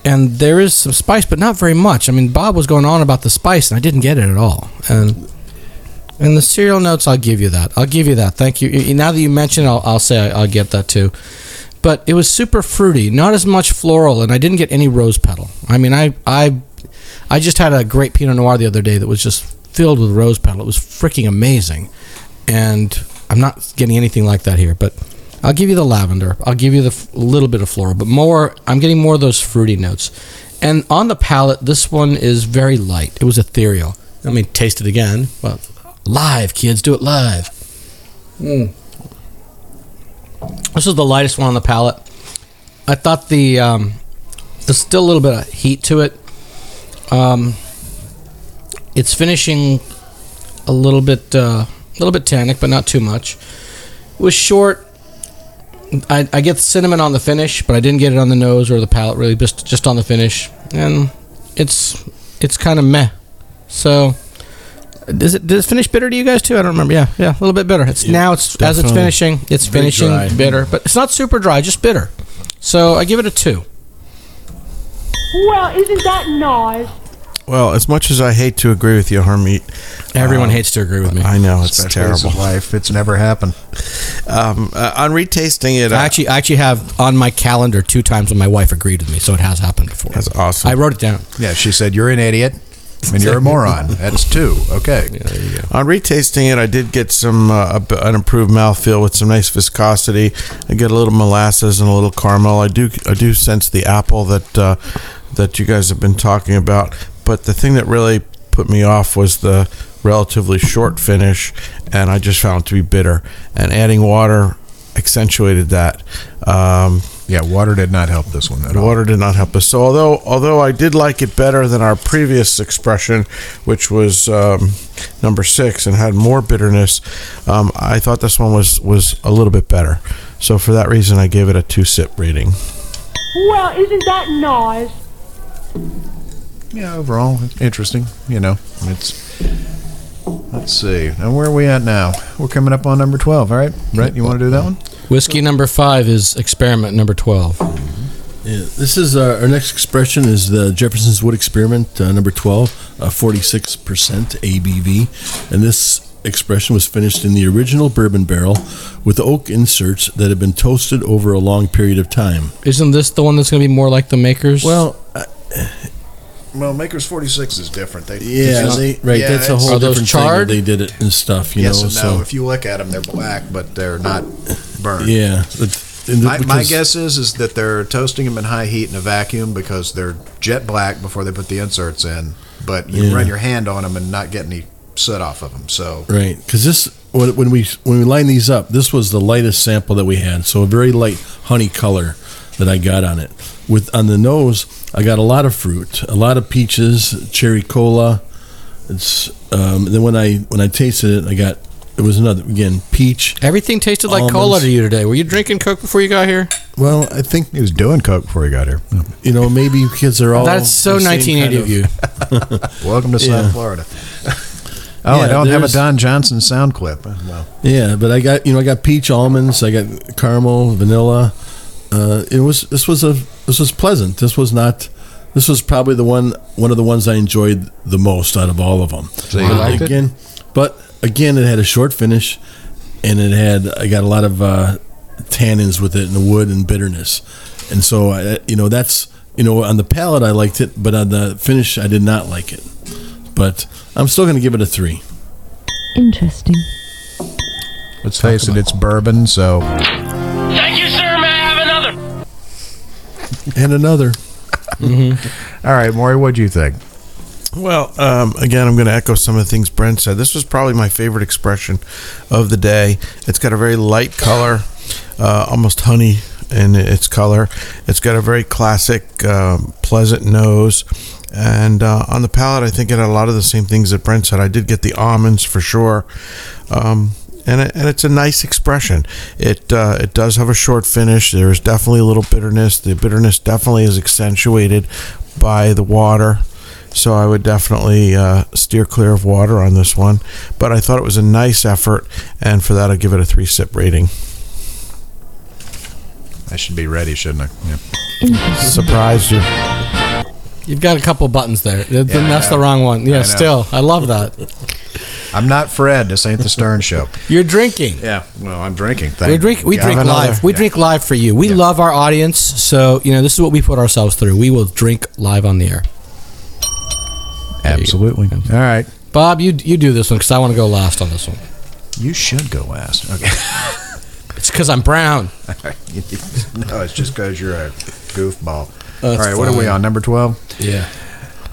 and there is some spice, but not very much. I mean, Bob was going on about the spice, and I didn't get it at all. And and the cereal notes, I'll give you that. I'll give you that. Thank you. Now that you mention, it, I'll, I'll say I, I'll get that too. But it was super fruity, not as much floral, and I didn't get any rose petal. I mean, I I I just had a great Pinot Noir the other day that was just filled with rose petal. It was freaking amazing, and I'm not getting anything like that here. But I'll give you the lavender. I'll give you the f- little bit of floral, but more. I'm getting more of those fruity notes. And on the palate, this one is very light. It was ethereal. Let me taste it again. Well, live, kids, do it live. Mm. This is the lightest one on the palate. I thought the um, there's still a little bit of heat to it. Um, it's finishing a little bit, uh, a little bit tannic, but not too much. It was short. I, I get cinnamon on the finish, but I didn't get it on the nose or the palate. Really, just just on the finish, and it's it's kind of meh. So, does it does it finish bitter to you guys too? I don't remember. Yeah, yeah, a little bit bitter. It's Yeah, now it's as it's finishing, it's finishing dry. bitter, but it's not super dry, just bitter. So I give it a two. Well, isn't that nice? Well, as much as I hate to agree with you, Harmeet, Everyone um, hates to agree with me. I know it's Especially terrible. Life, it's never happened. Um, uh, on retasting it, I actually, I actually have on my calendar two times when my wife agreed with me, so it has happened before. that's awesome. I wrote it down. Yeah, she said you're an idiot and you're a moron. That's two. Okay. On retasting it, I did get some uh, a b- an improved mouthfeel with some nice viscosity. I get a little molasses and a little caramel. I do I do sense the apple that uh, that you guys have been talking about. But the thing that really put me off was the relatively short finish, and I just found it to be bitter. And adding water accentuated that. Um, Yeah, water did not help this one at all. water did not help us. So although although I did like it better than our previous expression, which was um, number six and had more bitterness, um, I thought this one was was a little bit better. So for that reason, I gave it a two sip rating. Well, isn't that nice? Yeah, overall, it's interesting. You know, it's. Let's see. And where are we at now? We're coming up on number 12. All right. Brett, you want to do that one? Whiskey number five is experiment number twelve. Yeah, this is uh, our next expression is the Jefferson's Wood Experiment uh, number 12, uh, 46% ABV. And this expression was finished in the original bourbon barrel with oak inserts that had been toasted over a long period of time. Isn't this the one that's going to be more like the makers? Well, uh, Well, Maker's 46 is different. They, yeah, it's- they, right. yeah, that's a whole different charred? thing. that They did it and stuff, you yes know. and so no. If you look at them, they're black, but they're not burned. yeah, but and My, my guess is is that they're toasting them in high heat in a vacuum because they're jet black before they put the inserts in. But you Yeah. run your hand on them and not get any soot off of them. So Right, because this when, when we when we line these up, this was the lightest sample that we had, so a very light honey color that I got on it. With on the nose, I got a lot of fruit, a lot of peaches, cherry cola. It's um, then when I when I tasted it, I got it was another again peach. everything tasted like Almonds. cola to you today. Were you drinking Coke before you got here? Well, I think he was doing coke before he got here. you know maybe you kids are all That's so the same 1980 kind of you. Welcome to Yeah. South Florida. oh, I Yeah, don't have a there's- Don Johnson sound clip. Well, Yeah, but I got you know I got peach almonds, I got caramel, vanilla. Uh, it was this was a this was pleasant. This was not. This was probably the one one of the ones I enjoyed the most out of all of them. So you But liked it? again, but again, it had a short finish, and it had I got a lot of uh, tannins with it and the wood and bitterness, and so I, you know that's you know on the palate I liked it, but on the finish I did not like it. But I'm still going to give it a three. Interesting. let's face it, it's bourbon, so Thank you, sir. And another. all right, Maury, what do you think? Well, um, again, I'm going to echo some of the things Brent said. This was probably my favorite expression of the day. It's got a very light color, uh, almost honey in its color. It's got a very classic, um pleasant nose. And uh, on the palate, I think it had a lot of the same things that Brent said. I did get the almonds for sure. Um, and, it, and it's a nice expression. It uh, it does have a short finish. There is definitely a little bitterness. The bitterness definitely is accentuated by the water. So I would definitely uh, steer clear of water on this one. But I thought it was a nice effort, and for that I give it a three sip rating. I should be ready, shouldn't I? Yeah. Surprised you. You've got a couple buttons there. Th- Yeah, I that's the wrong one. Yeah, know. still, I love that. I'm not Fred. This ain't the Stern Show. You're drinking. Yeah, well, I'm drinking. we drink. We drink another. live. We Yeah. drink live for you. We Yeah. love our audience, so you know this is what we put ourselves through. We will drink live on the air. Absolutely. All right. Bob, you you do this one because I want to go last on this one. You should go last. Okay. It's because I'm brown. no, it's just because you're a goofball. All right, what are we on? Number 12? Yeah.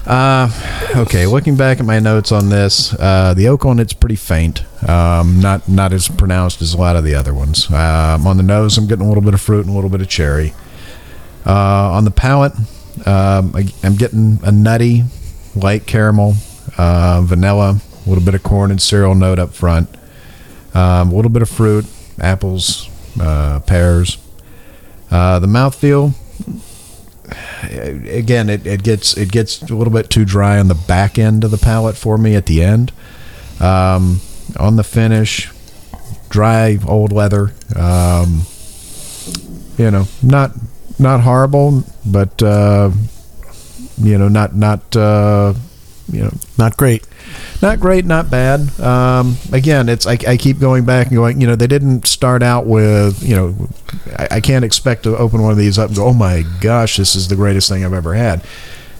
Uh, okay, looking back at my notes on this, uh, the oak on it's pretty faint. Um, not not as pronounced as a lot of the other ones. Um, on the nose, I'm getting a little bit of fruit and a little bit of cherry. Uh, on the palate, um, I, I'm getting a nutty, light caramel, uh, vanilla, a little bit of corn and cereal note up front, um, a little bit of fruit, apples, uh, pears. Uh, the mouthfeel, again, it, it gets it gets a little bit too dry on the back end of the palate for me at the end. Um, on the finish, dry old leather. Um, you know, not not horrible, but uh, you know, not not uh, you know, Not great. not great, not bad. Um, again, it's I, I keep going back and going. You know, they didn't start out with. You know, I, I can't expect to open one of these up and go, "Oh my gosh, this is the greatest thing I've ever had."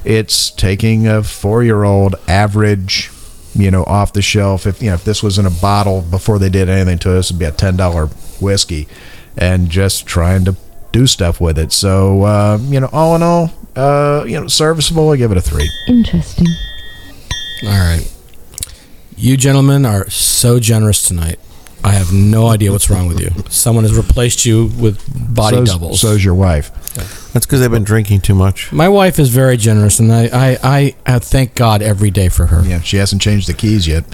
It's taking a four-year-old average, you know, off the shelf. If you know, if this was in a bottle before they did anything to us, it'd be a ten-dollar whiskey, and just trying to do stuff with it. So, uh, you know, all in all, uh, you know, serviceable. I give it a three. Interesting. All right. You gentlemen are so generous tonight. I have no idea what's wrong with you. Someone has replaced you with body So's- doubles. So's your wife. That's because they've been drinking too much. My wife is very generous, and I, I, I, I thank God every day for her. Yeah, she hasn't changed the keys yet.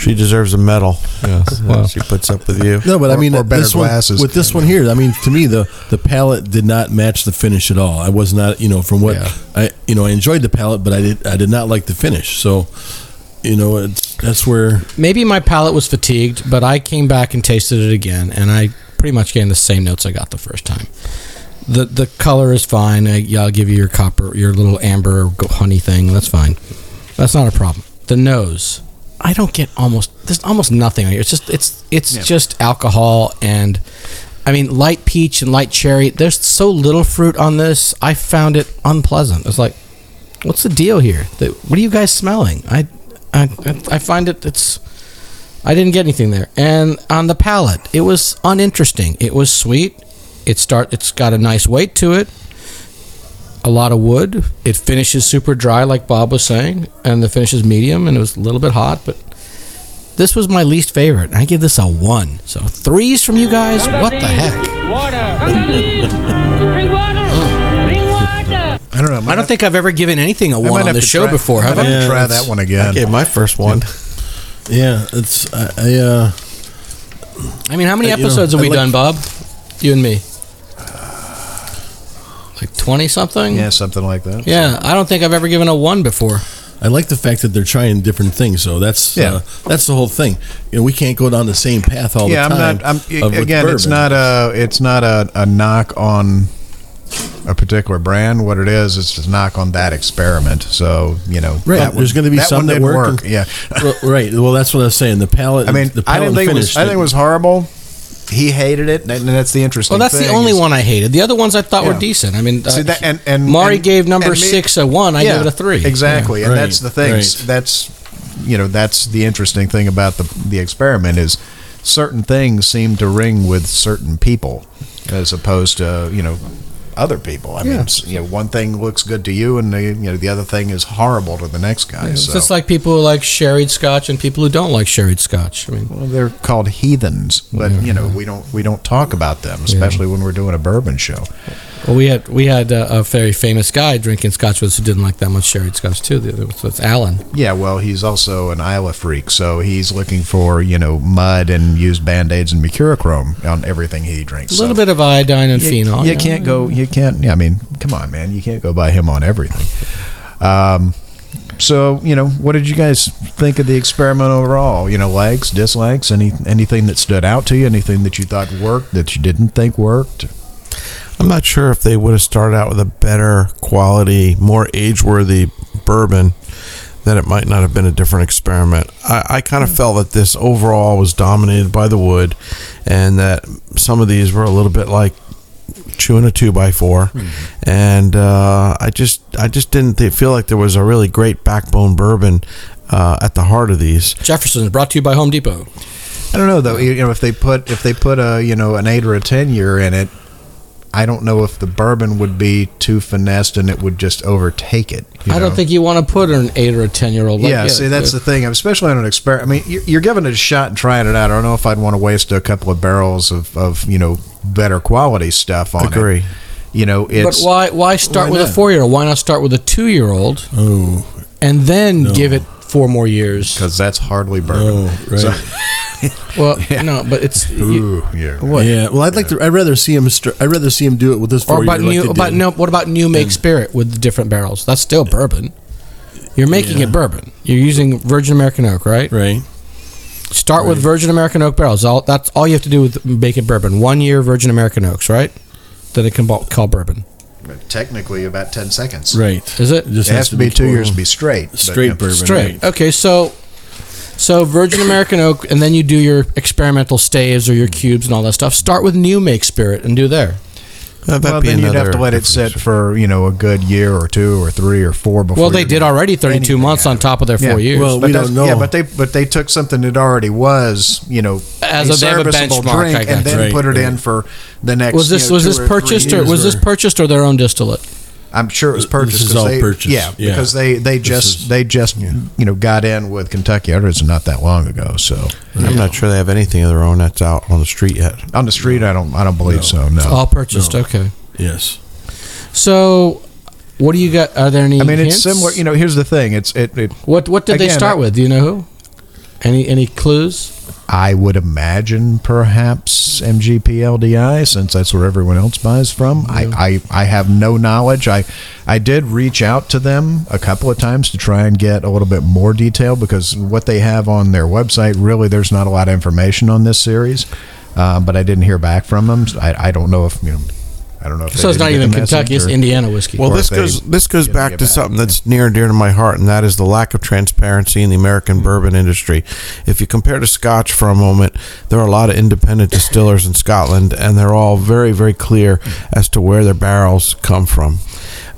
She deserves a medal. Yes. Well. she puts up with you. No, but I Or- mean, or uh, better this one, glasses. with this one here, I mean, to me, the the palette did not match the finish at all. I was not, you know, from what Yeah. I, you know, I enjoyed the palette, but I did, I did not like the finish. So, you know, it's, that's where Maybe my palate was fatigued, but I came back and tasted it again, and I pretty much gained the same notes I got the first time. the The color is fine. I, yeah, I'll give you your copper, your little amber go- honey thing. That's fine. That's not a problem. The nose, I don't get almost. There's almost nothing on here. It's just it's it's Yeah. just alcohol and. I mean, light peach and light cherry. There's so little fruit on this. I found it unpleasant. It's like, what's the deal here? The, what are you guys smelling? I, I, I find it. It's. I didn't get anything there. And on the palate, it was uninteresting. It was sweet. It start. It's got a nice weight to it. A lot of wood. It finishes super dry, like Bob was saying, and the finish is medium, and it was a little bit hot. But this was my least favorite. I give this a one. So threes from you guys. What the heck? Drink water. Drink water. I don't know. I don't think I've ever given anything a one might on the show try- before. I Have might I? have to Yeah, try that one I again. gave my first one. yeah, it's I, I uh, I mean, how many Uh, you know, episodes have I we like- done, Bob? You and me. Like twenty something. Yeah, something like that. Yeah, I don't think I've ever given a one before. I like the fact that they're trying different things. So that's Yeah. uh, that's the whole thing. You know, we can't go down the same path all yeah, the I'm time. not. I'm again. It's not a. It's not a, a knock on a particular brand. What it is, it's a knock on that experiment. So you know, Right, that there's gonna be that some that work work. and- Yeah, Well, right. Well, that's what I was saying. The palette. I mean, the I palette didn't think it was. I think it was horrible. He hated it, and that's the interesting. Well, that's the only is- one I hated. The other ones I thought Yeah. were decent. I mean, See uh, that, and and Maury and- gave number me- six a one. I yeah, gave it a three. Exactly, and Right, that's the thing. right. That's you know that's the interesting thing about the the experiment is certain things seem to ring with certain people as opposed to you know other people. I mean, you know, one thing looks good to you, and the, you know the other thing is horrible to the next guy. It's so. just like people who like sherried scotch and people who don't like sherried scotch. I mean, Well, they're called heathens, but you know we don't we don't talk about them, especially when we're doing a bourbon show. Well, we had we had a, a very famous guy drinking scotch with us who didn't like that much sherried scotch too. The other was was Alan. Yeah, well, he's also an Islay freak, so he's looking for you know mud and used band aids and mercurochrome on everything he drinks. A little so. bit of iodine and you, phenol. You yeah. can't go. You can't. Yeah, I mean, come on, man. You can't go by him on everything. Um, so you know, what did you guys think of the experiment overall? You know, likes, dislikes, any anything that stood out to you, anything that you thought worked that you didn't think worked. I'm not sure if they would have started out with a better quality, more age worthy bourbon, that it might not have been a different experiment. I, I kind of felt that this overall was dominated by the wood and that some of these were a little bit like chewing a two by 4 and uh, I just I just didn't th- feel like there was a really great backbone bourbon uh, at the heart of these. Jefferson's brought to you by Home Depot. I don't know though. You know, if they put if they put a you know an eight or a ten year in it, I don't know if the bourbon would be too finessed and it would just overtake it. you I don't think you want to put an eight or a ten year old. yeah, see, that's the thing. Especially on an experiment. I mean, you're, you're giving it a shot and trying it out. I don't know if I'd want to waste a couple of barrels of, of you know better quality stuff on Agree. it. You know, But why why start why with a four year old? Why not start with a two year old Oh, and then give it four more years? because that's hardly oh, bourbon. oh, right. So- Well, no, but it's you, Ooh, yeah. what? Yeah. Well, I'd like to. I'd rather see him. Str- I'd rather see him do it with this. Or four about year like new they about no? What about new make spirit with the different barrels? That's still bourbon. You're making Yeah. it bourbon. You're using Virgin American oak, right? Right. Start with Virgin American oak barrels. All that's all you have to do with making bourbon. One year Virgin American oaks, right? Then it can ba- call bourbon. But technically, about ten seconds. Right. Is it? just It has to be two years to be straight. but, straight yeah. bourbon. Straight. Right. Okay, so so Virgin American oak, and then you do your experimental staves or your cubes and all that stuff. Start with new make spirit and do there. Uh, Well, then you'd have to let it sit for you know a good year or two or three or four before. Well, they did already 32 months on top of their four years. Well, But we don't know. Yeah, but they but they took something that already was you know As a- a serviceable benchmark, drink and then Right, put it right. in for the next. was this you know, was two this purchased or years was this purchased or their own distillate? I'm sure it was purchased. This is 'cause all they, purchased, Yeah, yeah. because they they just is- they just you know got in with Kentucky Artisan not that long ago. So I'm not sure they have anything of their own that's out on the street yet. on the street, I don't I don't believe so. No. All purchased. No. Okay. Yes. So, what do you got? Are there any? I mean, it's similar. You know, here's the thing. It's it. it What what did they start I- with? Do you know who? Any any clues? I would imagine perhaps MGPLDI, since that's where everyone else buys from. I, I, I have no knowledge. I I did reach out to them a couple of times to try and get a little bit more detail because what they have on their website really there's not a lot of information on this series. Uh, but I didn't hear back from them. I, I don't know if you know. I don't know if they So it's didn't not get even the message Kentucky. It's or- Indiana whiskey. Well, Or this if they goes this goes didn't back get to back, something yeah. that's near and dear to my heart, and that is the lack of transparency in the American bourbon industry. If you compare to Scotch for a moment, there are a lot of independent distillers in Scotland, and they're all very, very clear as to where their barrels come from.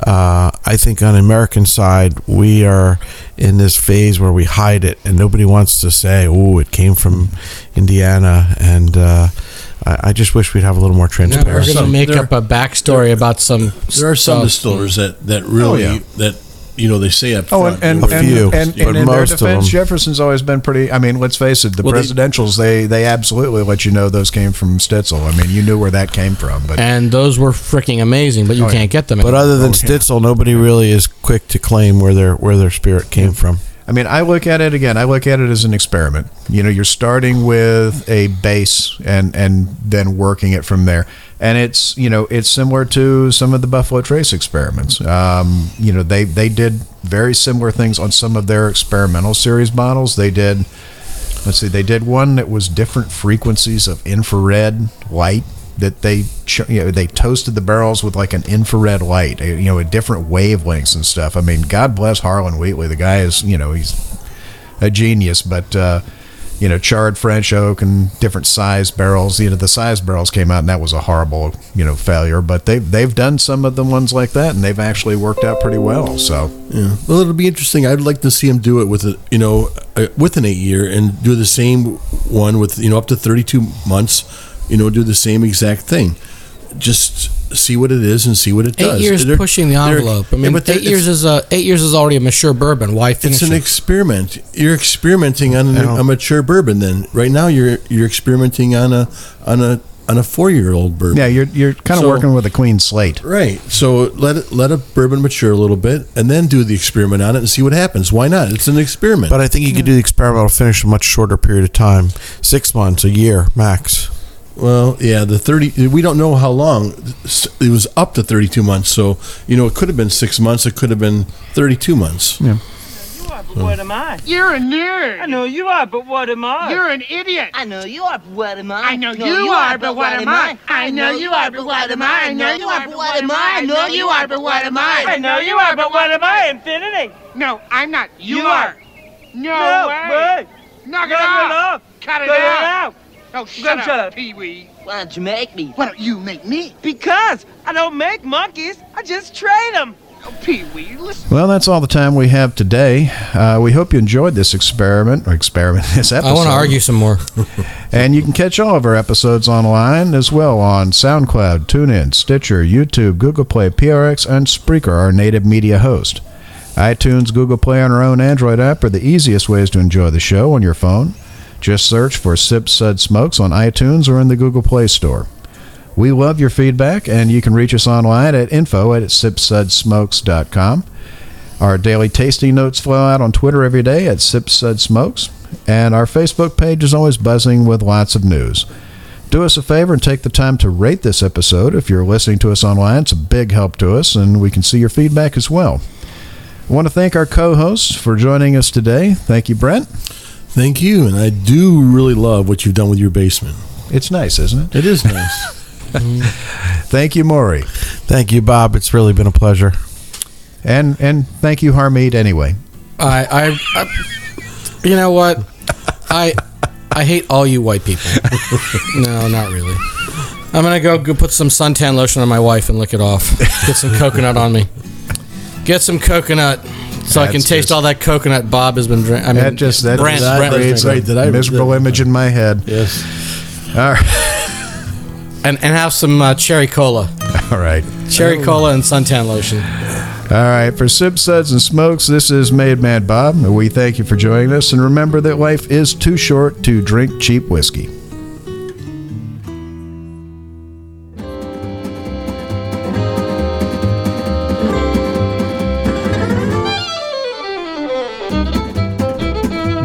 Uh, I think on the American side, we are in this phase where we hide it, and nobody wants to say, "Oh, it came from Indiana." And uh, I, I just wish we'd have a little more Now we're going to make There- up a backstory about some. There are some stuff. distillers that that really oh, yeah. that you know they say up Oh, front. and, and, A and, few, and, and, but in their most of defense, them- Jefferson's always been pretty. I mean, let's face it, the Well, they- presidentials they they absolutely let you know those came from Stitzel. I mean, you knew where that came from, but And those were freaking amazing, but you Oh, can't get them. But anymore. other than oh, Stitzel, nobody really is quick to claim where their where their spirit came from. I mean, I look at it again. I look at it as an experiment. You know, you're starting with a base and and then working it from there. And it's you know it's similar to some of the Buffalo Trace experiments. Um, you know, they they did very similar things on some of their experimental series models. They did. Let's see. They did one that was different frequencies of infrared light that they you know they toasted the barrels with like an infrared light you know at different wavelengths and stuff i mean god bless Harlen Wheatley the guy is you know he's a genius but uh you know charred french oak and different size barrels you know the size barrels came out and that was a horrible you know failure but they've they've done some of the ones like that and they've actually worked out pretty well so Yeah. Well, it'll be interesting. I'd like to see him do it with a, you know, uh, with an eight year and do the same one with, you know, up to 32 months, you know, do the same exact thing. Just see what it is and see what it does. eight years They're- pushing the envelope. I yeah, mean, but eight years is a eight years is already a mature bourbon. Why finish it? It's an it? experiment. You're experimenting on know. a mature bourbon. Then right now you're you're experimenting on a on a on a four year old bourbon. yeah you're you're kind of So- working with a clean slate Right. So let it, let a bourbon mature a little bit, and then do the experiment on it and see what happens. Why not? It's an experiment. But I think you could do the experimental finish in a much shorter period of time, six months, a year max. Well, yeah, the thirty. We don't know how long. It was up to thirty-two months. So you know, it could have been six months. It could have been thirty-two months. Yeah. You are, but what am I? You're a nerd. I know you are, but what am I? You're an idiot. I know you are, but what am I? I know you are, but what am I? I know you are, but what am I? I know you are, but what am I? I know you are, but what am I I? know you are, but what am I? Infinity. No, I'm not. You You are. are. No No way. way. Knock it Knock it off. off. Cut it Cut it out. Out. Oh, shut, shut up, up. Pee-wee. Why don't you make me? Why don't you make me? Because I don't make monkeys, I just train them. Oh, Pee-wee, listen. Well, that's all the time we have today. Uh, we hope you enjoyed this experiment or experiment this episode. I want to argue some more. And you can catch all of our episodes online as well on SoundCloud, TuneIn, Stitcher, YouTube, Google Play, PRX, and Spreaker, our native media host. iTunes, Google Play, and our own Android app are the easiest ways to enjoy the show on your phone. Just search for Sip Sud Smokes on iTunes or in the Google Play Store. We love your feedback, and you can reach us online at info at sipsudsmokes.com. Our daily tasting notes flow out on Twitter every day at Sip Sud Smokes, and our Facebook page is always buzzing with lots of news. Do us a favor and take the time to rate this episode. If you're listening to us online, it's a big help to us, and we can see your feedback as well. I want to thank our co hosts for joining us today. Thank you, Brent. Thank you, and I do really love what you've done with your basement. It's nice, isn't it? It is nice. Thank you, Maury. Thank you, Bob. It's really been a pleasure. And and thank you, Harmeet, anyway. I, I, I, you know what? I, I hate all you white people. no, not really. I'm gonna go, go put some suntan lotion on my wife and lick it off. Get some coconut on me. Get some coconut so I can That's taste just- all that coconut Bob has been drinking. I mean, that just that Brent, just Brent was creates drinking. a Did I- miserable image in my head. yes. All right. and and have some uh, cherry cola, All right. cherry cola and suntan lotion. All right. For Sip Suds and Smokes, this is Made Man Bob. We thank you for joining us. And remember that life is too short to drink cheap whiskey.